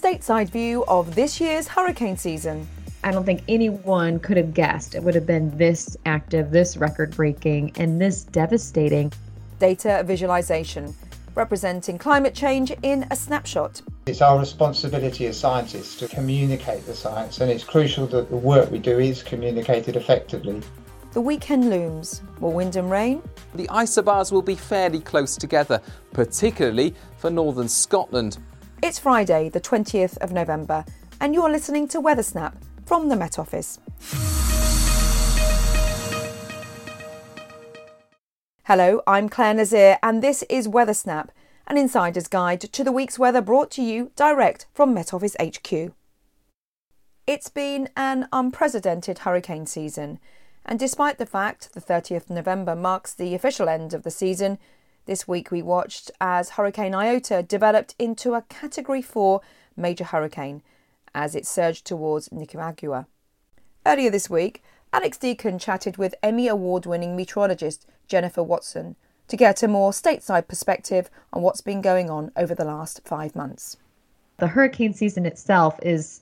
stateside view of this year's hurricane season. I don't think anyone could have guessed it would have been this active, this record breaking, and this devastating. Data visualization, representing climate change in a snapshot. It's our responsibility as scientists to communicate the science, and it's crucial that the work we do is communicated effectively. The weekend looms. More wind and rain? The isobars will be fairly close together, particularly for northern Scotland. It's Friday, the 20th of November, and you're listening to Weather Snap from the Met Office. Hello, I'm Clare Nasir, and this is Weather Snap, an insider's guide to the week's weather brought to you direct from Met Office HQ. It's been an unprecedented hurricane season. And despite the fact the 30th of November marks the official end of the season, this week we watched as Hurricane Iota developed into a Category 4 major hurricane as it surged towards Nicaragua. Earlier this week, Alex Deacon chatted with Emmy Award winning meteorologist Jennifer Watson to get a more stateside perspective on what's been going on over the last five months. The hurricane season itself is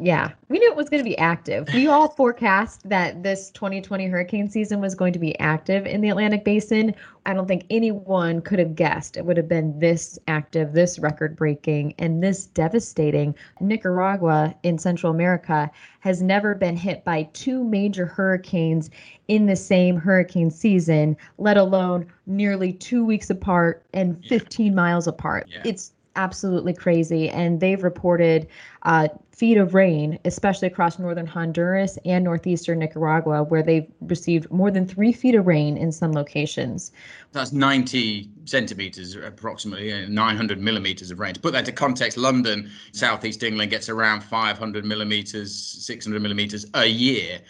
yeah, we knew it was going to be active. We all forecast that this 2020 hurricane season was going to be active in the Atlantic basin. I don't think anyone could have guessed it would have been this active, this record breaking, and this devastating. Nicaragua in Central America has never been hit by two major hurricanes in the same hurricane season, let alone nearly two weeks apart and 15 miles apart. Yeah. It's absolutely crazy. And they've reported uh, feet of rain, especially across northern Honduras and northeastern Nicaragua, where they've received more than three feet of rain in some locations. That's 90 centimeters, approximately 900 millimeters of rain. To put that into context, London, southeast England gets around 500 millimeters, 600 millimeters a year.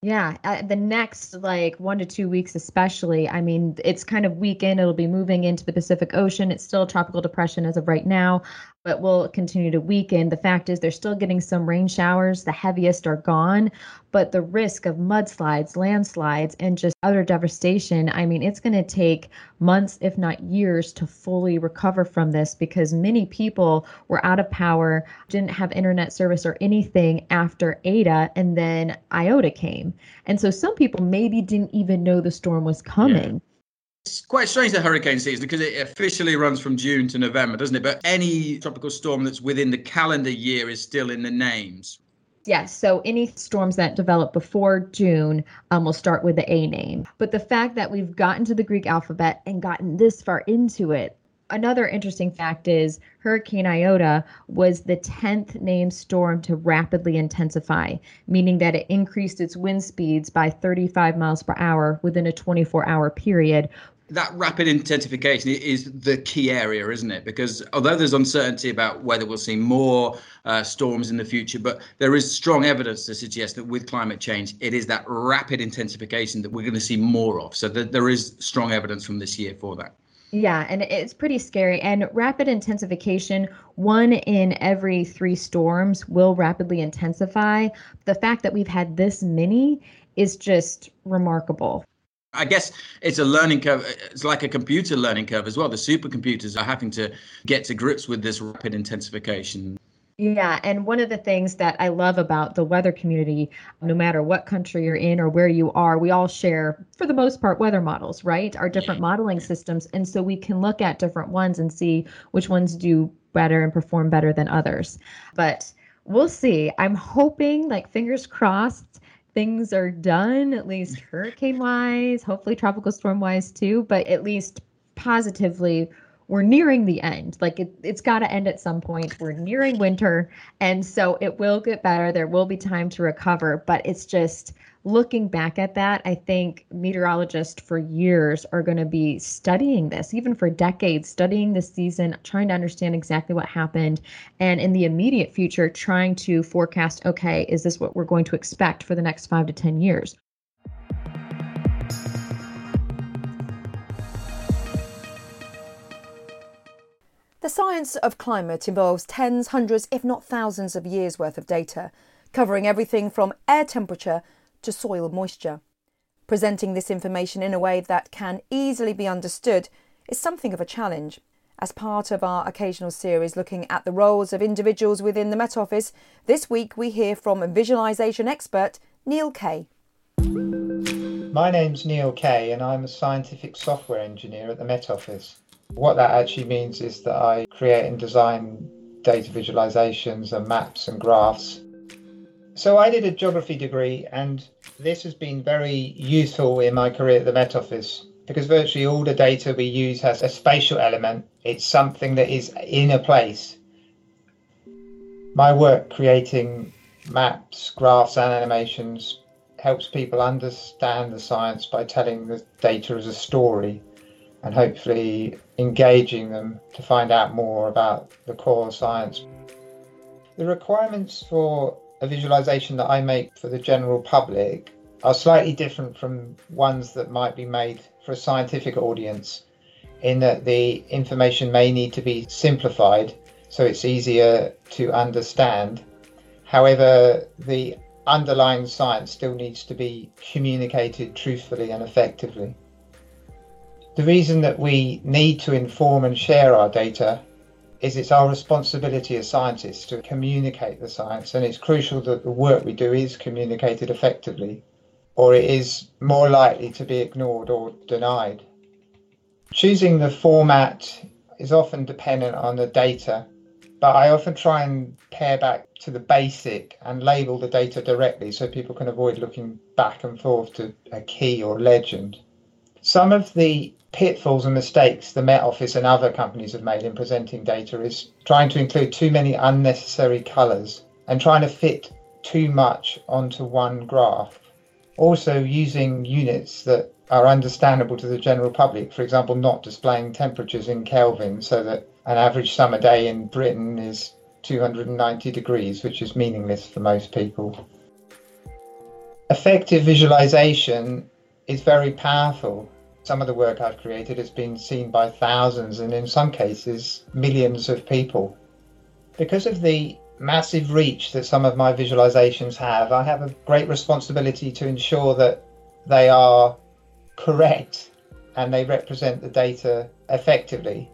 Yeah, uh, the next like one to two weeks, especially. I mean, it's kind of weekend. It'll be moving into the Pacific Ocean. It's still a tropical depression as of right now but will continue to weaken. The fact is, they're still getting some rain showers. The heaviest are gone, but the risk of mudslides, landslides, and just other devastation I mean, it's going to take months, if not years, to fully recover from this because many people were out of power, didn't have internet service or anything after Eta, and then Iota came. And so some people maybe didn't even know the storm was coming. Yeah. It's quite strange the hurricane season because it officially runs from June to November, doesn't it? But any tropical storm that's within the calendar year is still in the names. Yes. So any storms that develop before June um, will start with the A name. But the fact that we've gotten to the Greek alphabet and gotten this far into it, another interesting fact is Hurricane Iota was the 10th named storm to rapidly intensify, meaning that it increased its wind speeds by 35 miles per hour within a 24 hour period, that rapid intensification is the key area, isn't it? Because although there's uncertainty about whether we'll see more uh, storms in the future, but there is strong evidence to suggest that with climate change, it is that rapid intensification that we're going to see more of. So th- there is strong evidence from this year for that. Yeah, and it's pretty scary. And rapid intensification, one in every three storms will rapidly intensify. The fact that we've had this many is just remarkable. I guess it's a learning curve. It's like a computer learning curve as well. The supercomputers are having to get to grips with this rapid intensification. Yeah, and one of the things that I love about the weather community, no matter what country you're in or where you are, we all share, for the most part, weather models, right? Our different modeling systems. And so we can look at different ones and see which ones do better and perform better than others. But we'll see. I'm hoping, like, fingers crossed, things are done, at least mm. hurricane wise, hopefully tropical storm wise too, but at least positively, we're nearing the end. Like it, it's got to end at some point. We're nearing winter. And so it will get better. There will be time to recover, but it's just looking back at that, I think meteorologists for years are going to be studying this, even for decades, studying this season, trying to understand exactly what happened. And in the immediate future, trying to forecast okay, is this what we're going to expect for the next five to 10 years? The science of climate involves tens, hundreds, if not thousands of years worth of data, covering everything from air temperature to soil moisture. Presenting this information in a way that can easily be understood is something of a challenge, As part of our occasional series looking at the roles of individuals within the Met Office, this week we hear from a visualisation expert Neil Kaye. My name's Neil Kaye, and I'm a scientific software engineer at the Met Office. What that actually means is that I create and design data visualizations and maps and graphs. So I did a geography degree, and this has been very useful in my career at the Met Office because virtually all the data we use has a spatial element. It's something that is in a place. My work creating maps, graphs, and animations helps people understand the science by telling the data as a story and hopefully engaging them to find out more about the core science. The requirements for a visualization that I make for the general public are slightly different from ones that might be made for a scientific audience in that the information may need to be simplified so it's easier to understand. However, the underlying science still needs to be communicated truthfully and effectively. The reason that we need to inform and share our data is it's our responsibility as scientists to communicate the science, and it's crucial that the work we do is communicated effectively or it is more likely to be ignored or denied. Choosing the format is often dependent on the data, but I often try and pare back to the basic and label the data directly so people can avoid looking back and forth to a key or legend. Some of the pitfalls and mistakes the Met Office and other companies have made in presenting data is trying to include too many unnecessary colours and trying to fit too much onto one graph also using units that are understandable to the general public. For example, not displaying temperatures in Kelvin so that an average summer day in Britain is 290 degrees, which is meaningless for most people. Effective visualization is very powerful. Some of the work I've created has been seen by thousands and in some cases millions of people. Because of the massive reach that some of my visualizations have, I have a great responsibility to ensure that they are correct and they represent the data effectively.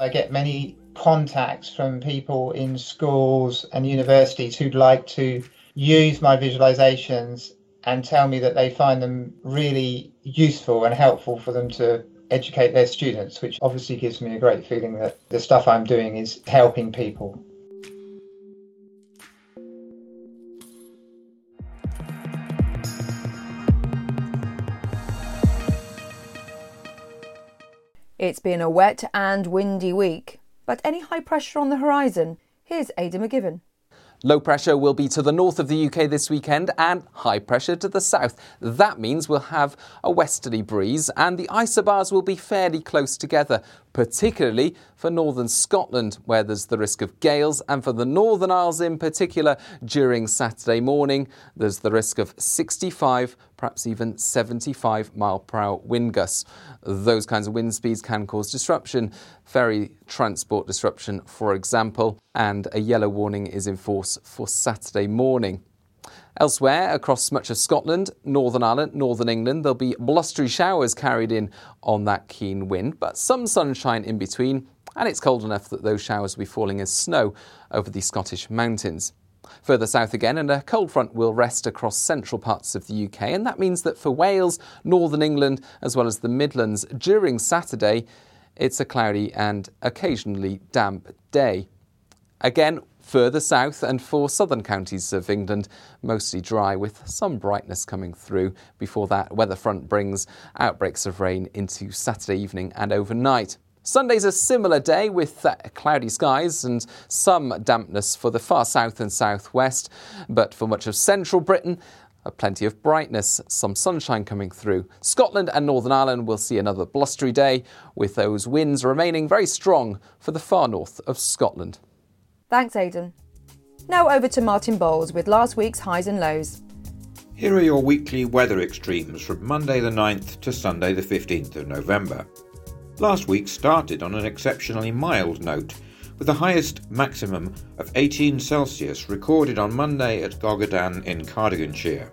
I get many contacts from people in schools and universities who'd like to use my visualizations and tell me that they find them really useful and helpful for them to educate their students, which obviously gives me a great feeling that the stuff I'm doing is helping people. It's been a wet and windy week, but any high pressure on the horizon? Here's Aidan McGivern. Low pressure will be to the north of the UK this weekend and high pressure to the south. That means we'll have a westerly breeze and the isobars will be fairly close together, particularly for northern Scotland, where there's the risk of gales, and for the Northern Isles in particular during Saturday morning, there's the risk of 65, perhaps even 75 mile per hour wind gusts. Those kinds of wind speeds can cause disruption, ferry transport disruption, for example, and a yellow warning is in force for Saturday morning. Elsewhere, across much of Scotland, Northern Ireland, Northern England, there'll be blustery showers carried in on that keen wind, but some sunshine in between, and it's cold enough that those showers will be falling as snow over the Scottish mountains. Further south again, and a cold front will rest across central parts of the UK, and that means that for Wales, Northern England, as well as the Midlands, during Saturday, it's a cloudy and occasionally damp day. Again, Further south and for southern counties of England, mostly dry with some brightness coming through before that weather front brings outbreaks of rain into Saturday evening and overnight. Sunday's a similar day with uh, cloudy skies and some dampness for the far south and southwest, but for much of central Britain, plenty of brightness, some sunshine coming through. Scotland and Northern Ireland will see another blustery day, with those winds remaining very strong for the far north of Scotland. Thanks, Aidan. Now over to Martin Bowles with last week's highs and lows. Here are your weekly weather extremes from Monday the 9th to Sunday the 15th of November. Last week started on an exceptionally mild note, with the highest maximum of 18 Celsius recorded on Monday at Gogerddan in Cardiganshire.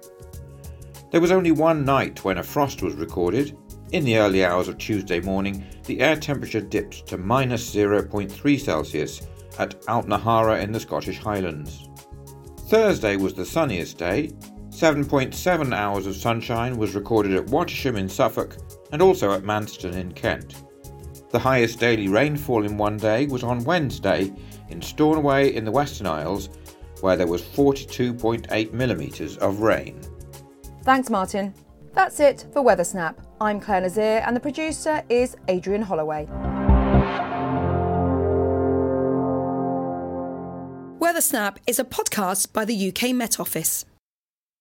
There was only one night when a frost was recorded, in the early hours of Tuesday morning, the air temperature dipped to minus 0.3 Celsius at Altnaharra in the Scottish Highlands. Thursday was the sunniest day. 7.7 hours of sunshine was recorded at Wattisham in Suffolk and also at Manston in Kent. The highest daily rainfall in one day was on Wednesday in Stornoway in the Western Isles, where there was 42.8 millimetres of rain. Thanks, Martin. That's it for Weather Snap. I'm Clare Nasir, and the producer is Adrian Holloway. Snap is a podcast by the UK Met Office.